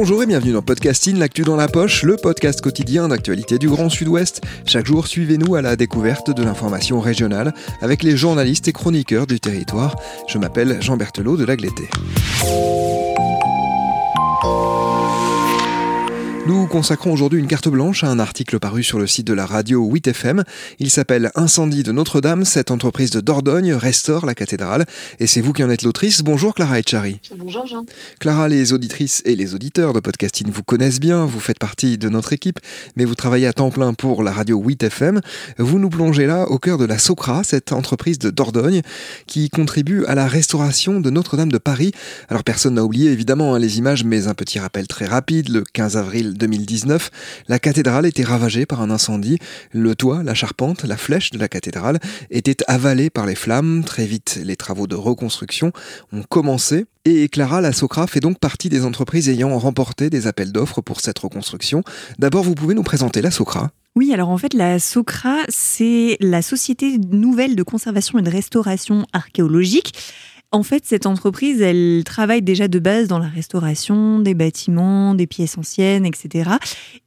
Bonjour et bienvenue dans Podcasting, l'actu dans la poche, le podcast quotidien d'actualité du Grand Sud-Ouest. Chaque jour, suivez-nous à la découverte de l'information régionale avec les journalistes et chroniqueurs du territoire. Je m'appelle Jean Berthelot de Lagleté. Consacrons aujourd'hui une carte blanche à un article paru sur le site de la radio 8FM. Il s'appelle Incendie de Notre-Dame. Cette entreprise de Dordogne restaure la cathédrale. Et c'est vous qui en êtes l'autrice. Bonjour Clara Etchari. Bonjour Jean. Clara, les auditrices et les auditeurs de podcasting vous connaissent bien. Vous faites partie de notre équipe, mais vous travaillez à temps plein pour la radio 8FM. Vous nous plongez là au cœur de la Socra, cette entreprise de Dordogne qui contribue à la restauration de Notre-Dame de Paris. Alors personne n'a oublié évidemment hein, les images, mais un petit rappel très rapide. Le 15 avril 2019, la cathédrale était ravagée par un incendie. Le toit, la charpente, la flèche de la cathédrale étaient avalés par les flammes. Très vite, les travaux de reconstruction ont commencé. Et Clara, la Socra, fait donc partie des entreprises ayant remporté des appels d'offres pour cette reconstruction. D'abord, vous pouvez nous présenter la Socra oui, alors en fait, la SOCRA, c'est la Société nouvelle de conservation et de restauration archéologique. En fait, cette entreprise, elle travaille déjà de base dans la restauration des bâtiments, des pièces anciennes, etc.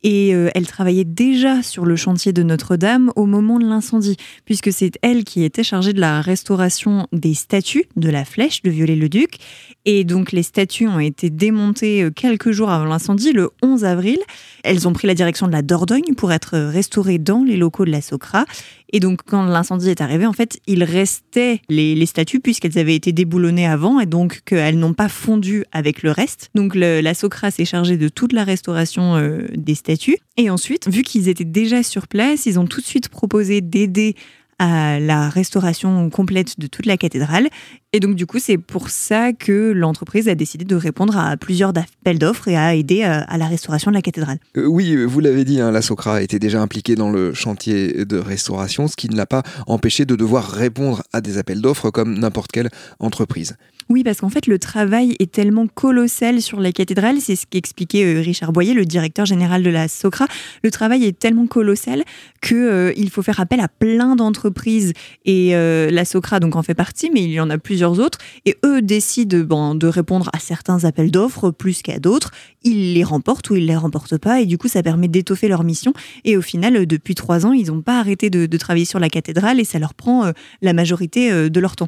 Et euh, elle travaillait déjà sur le chantier de Notre-Dame au moment de l'incendie, puisque c'est elle qui était chargée de la restauration des statues de la flèche de Viollet-le-Duc. Et donc, les statues ont été démontées euh, quelques jours avant l'incendie, le 11 avril. Elles ont pris la direction de la Dordogne pour être restaurées dans les locaux de la Socra. Et donc, quand l'incendie est arrivé, en fait, il restait les, statues puisqu'elles avaient été déboulonnées avant et donc qu'elles n'ont pas fondu avec le reste. Donc, la Socra s'est chargée de toute la restauration euh, des statues. Et ensuite, vu qu'ils étaient déjà sur place, ils ont tout de suite proposé d'aider à la restauration complète de toute la cathédrale. Et donc, du coup, c'est pour ça que l'entreprise a décidé de répondre à plusieurs appels d'offres et à aider euh, à la restauration de la cathédrale. Euh, oui, vous l'avez dit, hein, la Socra était déjà impliquée dans le chantier de restauration, ce qui ne l'a pas empêché de devoir répondre à des appels d'offres comme n'importe quelle entreprise. Oui, parce qu'en fait, le travail est tellement colossal sur la cathédrale, c'est ce qu'expliquait euh, Richard Boyer, le directeur général de la SOCRA. Le travail est tellement colossal qu'il euh, faut faire appel à plein d'entreprises et euh, la SOCRA donc en fait partie, mais il y en a plusieurs autres. Et eux décident de répondre à certains appels d'offres plus qu'à d'autres. Ils les remportent ou ils les remportent pas, et du coup, ça permet d'étoffer leur mission. Et au final, depuis trois ans, ils n'ont pas arrêté de, travailler sur la cathédrale et ça leur prend la majorité de leur temps.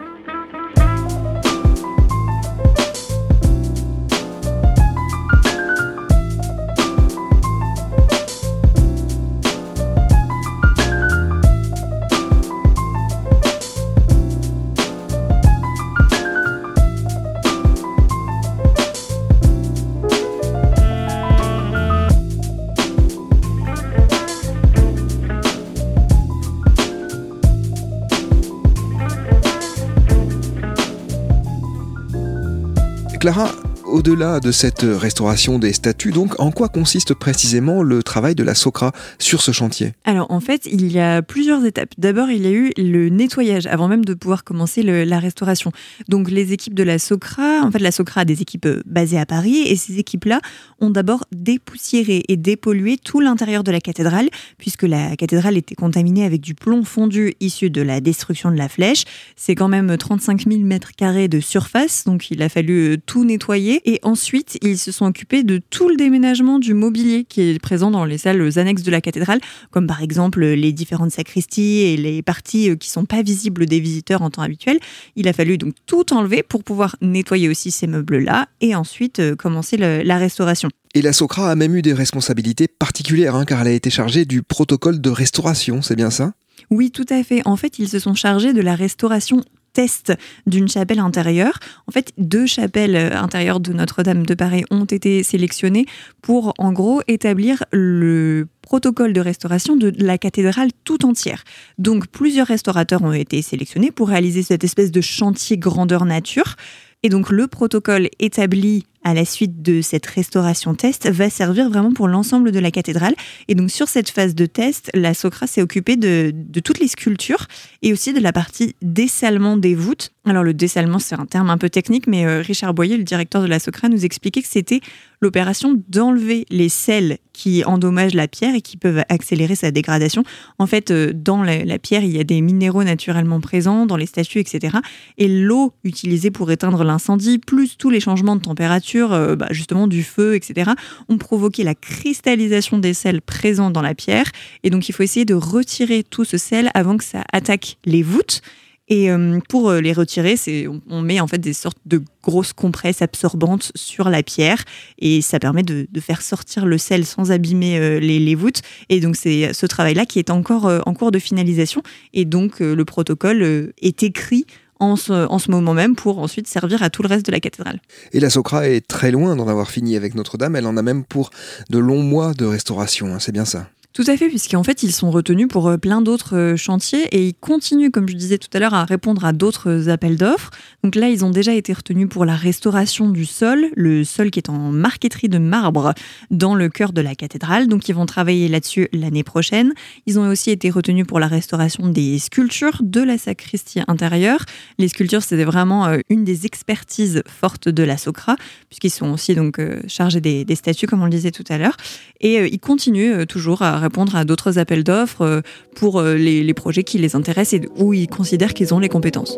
Clara, au-delà de cette restauration des statues, donc, en quoi consiste précisément le travail de la SOCRA sur ce chantier? Alors, en fait, il y a plusieurs étapes. D'abord, il y a eu le nettoyage avant même de pouvoir commencer la restauration. Donc, les équipes de la SOCRA, en fait, la SOCRA a des équipes euh, basées à Paris et ces équipes-là ont d'abord dépoussiéré et dépollué tout l'intérieur de la cathédrale, puisque la cathédrale était contaminée avec du plomb fondu issu de la destruction de la flèche. C'est quand même 35 000 mètres carrés de surface, donc il a fallu euh, tout nettoyer et ensuite, ils se sont occupés de tout le déménagement du mobilier qui est présent dans les salles annexes de la cathédrale, comme par exemple les différentes sacristies et les parties euh, qui sont pas visibles des visiteurs en temps habituel. Il a fallu donc tout enlever pour pouvoir nettoyer aussi ces meubles-là et ensuite euh, commencer la restauration. Et la Socra a même eu des responsabilités particulières, hein, car elle a été chargée du protocole de restauration, c'est bien ça? Oui, tout à fait. En fait, ils se sont chargés de la restauration test d'une chapelle intérieure. En fait, deux chapelles intérieures de Notre-Dame de Paris ont été sélectionnées pour, en gros, établir le protocole de restauration de la cathédrale tout entière. Donc plusieurs restaurateurs ont été sélectionnés pour réaliser cette espèce de chantier grandeur nature. Et donc le protocole établi à la suite de cette restauration test va servir vraiment pour l'ensemble de la cathédrale. Et donc sur cette phase de test, la Socra s'est occupée de, toutes les sculptures et aussi de la partie dessalement des voûtes. Alors le dessalement, c'est un terme un peu technique, mais euh, Richard Boyer, le directeur de la Socra, nous expliquait que c'était l'opération d'enlever les sels qui endommagent la pierre et qui peuvent accélérer sa dégradation. En fait, euh, dans la pierre, il y a des minéraux naturellement présents, dans les statues, etc. Et l'eau utilisée pour éteindre l'incendie, plus tous les changements de température, euh, bah, justement du feu, etc., ont provoqué la cristallisation des sels présents dans la pierre. Et donc, il faut essayer de retirer tout ce sel avant que ça attaque les voûtes. Et euh, pour euh, les retirer, c'est on met en fait des sortes de grosses compresses absorbantes sur la pierre et ça permet de, faire sortir le sel sans abîmer les, les, voûtes. Et donc c'est ce travail-là qui est encore en cours de finalisation. Et donc le protocole est écrit en ce, moment même pour ensuite servir à tout le reste de la cathédrale. Et la Socra est très loin d'en avoir fini avec Notre-Dame, elle en a même pour de longs mois de restauration, hein, c'est bien ça tout à fait, puisqu'en fait, ils sont retenus pour euh, plein d'autres euh, chantiers et ils continuent, comme je disais tout à l'heure, à répondre à d'autres euh, appels d'offres. Donc là, ils ont déjà été retenus pour la restauration du sol, le sol qui est en marqueterie de marbre dans le cœur de la cathédrale. Donc ils vont travailler là-dessus l'année prochaine. Ils ont aussi été retenus pour la restauration des sculptures de la sacristie intérieure. Les sculptures, c'était vraiment une des expertises fortes de la Socra, puisqu'ils sont aussi donc chargés des, des, statues, comme on le disait tout à l'heure. Et ils continuent toujours à répondre à d'autres appels d'offres euh, pour euh, les, les projets qui les intéressent et où ils considèrent qu'ils ont les compétences.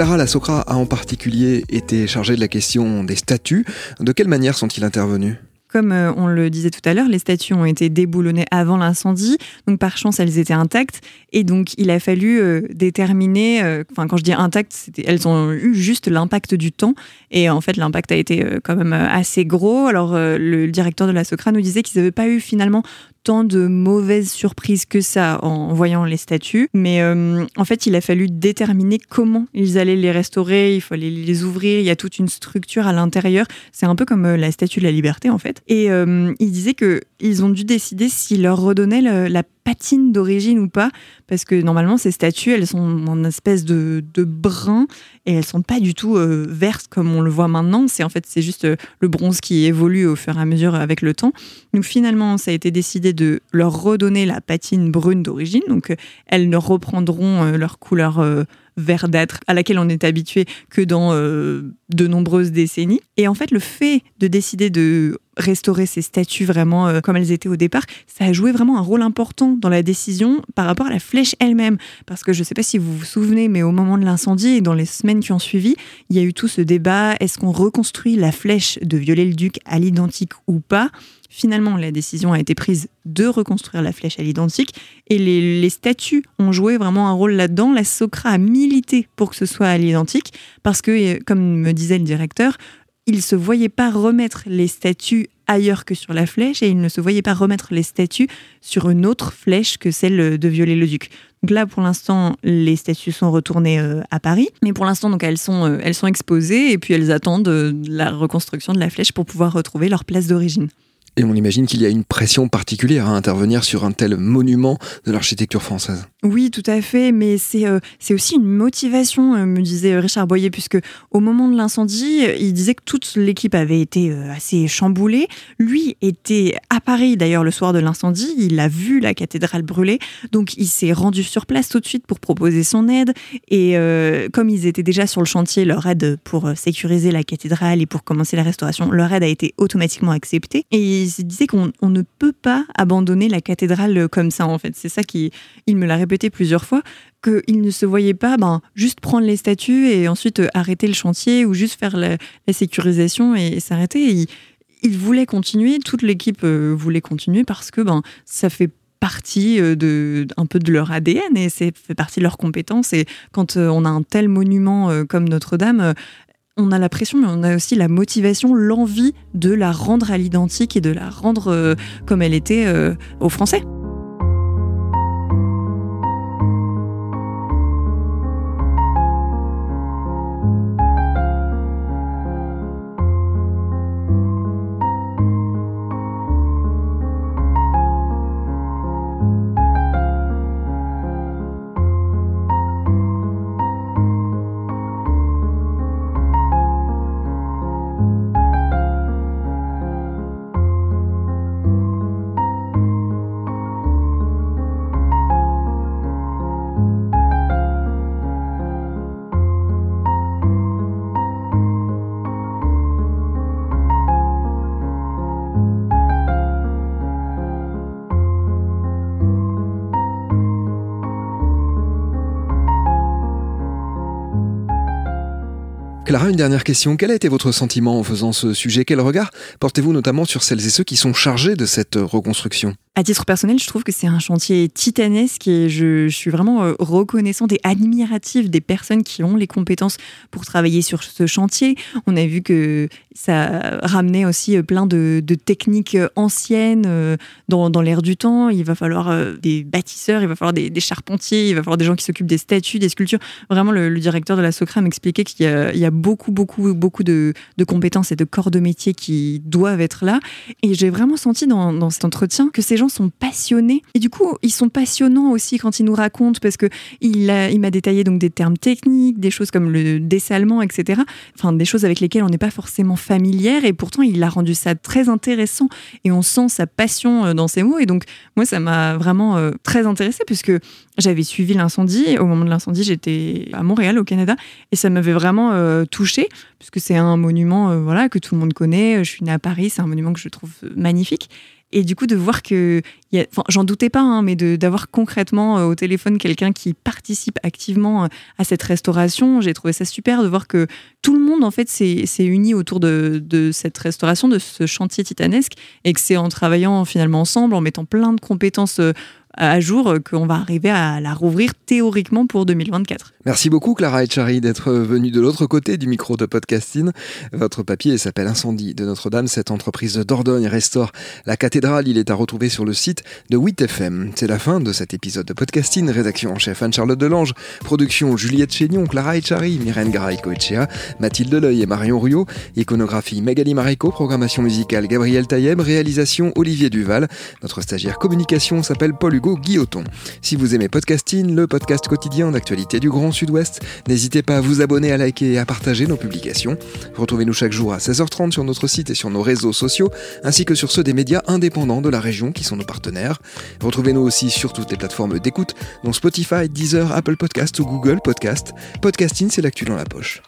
Clara La Socra a en particulier été chargée de la question des statues. De quelle manière sont-ils intervenus? Comme euh, on le disait tout à l'heure, les statues ont été déboulonnées avant l'incendie, donc par chance elles étaient intactes, et donc il a fallu euh, déterminer, euh, enfin quand je dis intactes, elles ont eu juste l'impact du temps, et en fait l'impact a été quand même assez gros. Alors le directeur de la Socra nous disait qu'ils n'avaient pas eu finalement tant de mauvaises surprises que ça en voyant les statues. Mais euh, en fait, il a fallu déterminer comment ils allaient les restaurer. Il fallait les ouvrir. Il y a toute une structure à l'intérieur. C'est un peu comme euh, la statue de la liberté, en fait. Et euh, il disait que ils ont dû décider s'ils leur redonnaient la patine d'origine ou pas, parce que normalement ces statues elles sont en espèce de, de brun et elles sont pas du tout euh, vertes comme on le voit maintenant. C'est en fait c'est juste euh, le bronze qui évolue au fur et à mesure avec le temps. Donc finalement ça a été décidé de leur redonner la patine brune d'origine, donc euh, elles ne reprendront leur couleur verdâtre à laquelle on est habitué que dans euh, de nombreuses décennies. Et en fait, le fait de décider de restaurer ces statues vraiment euh, comme elles étaient au départ, ça a joué vraiment un rôle important dans la décision par rapport à la flèche elle-même. Parce que je ne sais pas si vous vous souvenez, mais au moment de l'incendie et dans les semaines qui ont suivi, il y a eu tout ce débat, est-ce qu'on reconstruit la flèche de Viollet-le-Duc à l'identique ou pas? Finalement, la décision a été prise de reconstruire la flèche à l'identique et les, statues ont joué vraiment un rôle là-dedans. La Socra a milité pour que ce soit à l'identique parce que, euh, comme me disait le directeur, il ne se voyait pas remettre les statues ailleurs que sur la flèche et il ne se voyait pas remettre les statues sur une autre flèche que celle de Viollet-le-Duc. Donc là, pour l'instant, les statues sont retournées euh, à Paris, mais pour l'instant, donc elles sont, euh, elles sont exposées et puis elles attendent la reconstruction de la flèche pour pouvoir retrouver leur place d'origine. Et on imagine qu'il y a une pression particulière à intervenir sur un tel monument de l'architecture française. Oui, tout à fait, mais c'est euh, aussi une motivation, euh, me disait Richard Boyer, puisque au moment de l'incendie, il disait que toute l'équipe avait été euh, assez chamboulée. Lui était à Paris d'ailleurs le soir de l'incendie, il a vu la cathédrale brûler, donc il s'est rendu sur place tout de suite pour proposer son aide. Et comme ils étaient déjà sur le chantier, leur aide pour sécuriser la cathédrale et pour commencer la restauration, leur aide a été automatiquement acceptée. Il disait qu'on on ne peut pas abandonner la cathédrale comme ça, en fait. C'est ça qu'il il me l'a répété plusieurs fois, qu'il ne se voyait pas ben, juste prendre les statues et ensuite arrêter le chantier ou juste faire la, sécurisation et, s'arrêter. Il, voulait continuer, toute l'équipe voulait continuer parce que ben, ça fait partie de un peu de leur ADN et c'est fait partie de leurs compétences et quand on a un tel monument comme Notre-Dame on a la pression, mais on a aussi la motivation, l'envie de la rendre à l'identique et de la rendre euh, comme elle était euh, aux Français. Clara, une dernière question. Quel a été votre sentiment en faisant ce sujet? Quel regard portez-vous notamment sur celles et ceux qui sont chargés de cette reconstruction? À titre personnel, je trouve que c'est un chantier titanesque et je, suis vraiment euh, reconnaissante et admirative des personnes qui ont les compétences pour travailler sur ce chantier. On a vu que ça ramenait aussi euh, plein de, techniques euh, anciennes dans, l'air du temps. Il va falloir des bâtisseurs, il va falloir des, charpentiers, il va falloir des gens qui s'occupent des statues, des sculptures. Vraiment, le, directeur de la SOCRA m'expliquait qu'il y, a beaucoup, beaucoup, beaucoup de, compétences et de corps de métier qui doivent être là. Et j'ai vraiment senti dans, dans cet entretien que ces gens sont passionnés. Et du coup, ils sont passionnants aussi quand ils nous racontent, parce que il, il m'a détaillé donc des termes techniques, des choses comme le dessalement, etc. Enfin, des choses avec lesquelles on n'est pas forcément familière. Et pourtant, il a rendu ça très intéressant. Et on sent sa passion euh, dans ses mots. Et donc, moi, ça m'a vraiment euh, très intéressée, puisque j'avais suivi l'incendie. Au moment de l'incendie, j'étais à Montréal, au Canada. Et ça m'avait vraiment euh, touchée, puisque c'est un monument voilà, que tout le monde connaît. Je suis née à Paris, c'est un monument que je trouve magnifique. Et du coup, de voir que, j'en doutais pas, hein, mais d'avoir concrètement euh, au téléphone quelqu'un qui participe activement euh, à cette restauration, j'ai trouvé ça super de voir que tout le monde en fait s'est uni autour de, de, cette restauration, de ce chantier titanesque, et que c'est en travaillant finalement ensemble, en mettant plein de compétences euh, à jour euh, qu'on va arriver à la rouvrir théoriquement pour 2024. Merci beaucoup Clara Etchari d'être venue de l'autre côté du micro de podcasting. Votre papier s'appelle Incendie de Notre-Dame. Cette entreprise de Dordogne restaure la cathédrale. Il est à retrouver sur le site de 8FM. C'est la fin de cet épisode de podcasting. Rédaction en chef Anne-Charlotte Delange. Production Juliette Chénion, Clara Etchari, Myrène Garay-Coetchea, Mathilde Leuil et Marion Ruot. Iconographie Magali Marico. Programmation musicale Gabriel Taïeb. Réalisation Olivier Duval. Notre stagiaire communication s'appelle Paul Guilloton. Si vous aimez Podcasting, le podcast quotidien d'actualité du Grand Sud-Ouest, n'hésitez pas à vous abonner, à liker et à partager nos publications. Retrouvez-nous chaque jour à 16h30 sur notre site et sur nos réseaux sociaux, ainsi que sur ceux des médias indépendants de la région qui sont nos partenaires. Retrouvez-nous aussi sur toutes les plateformes d'écoute, dont Spotify, Deezer, Apple Podcast ou Google Podcast. Podcasting, c'est l'actu dans la poche.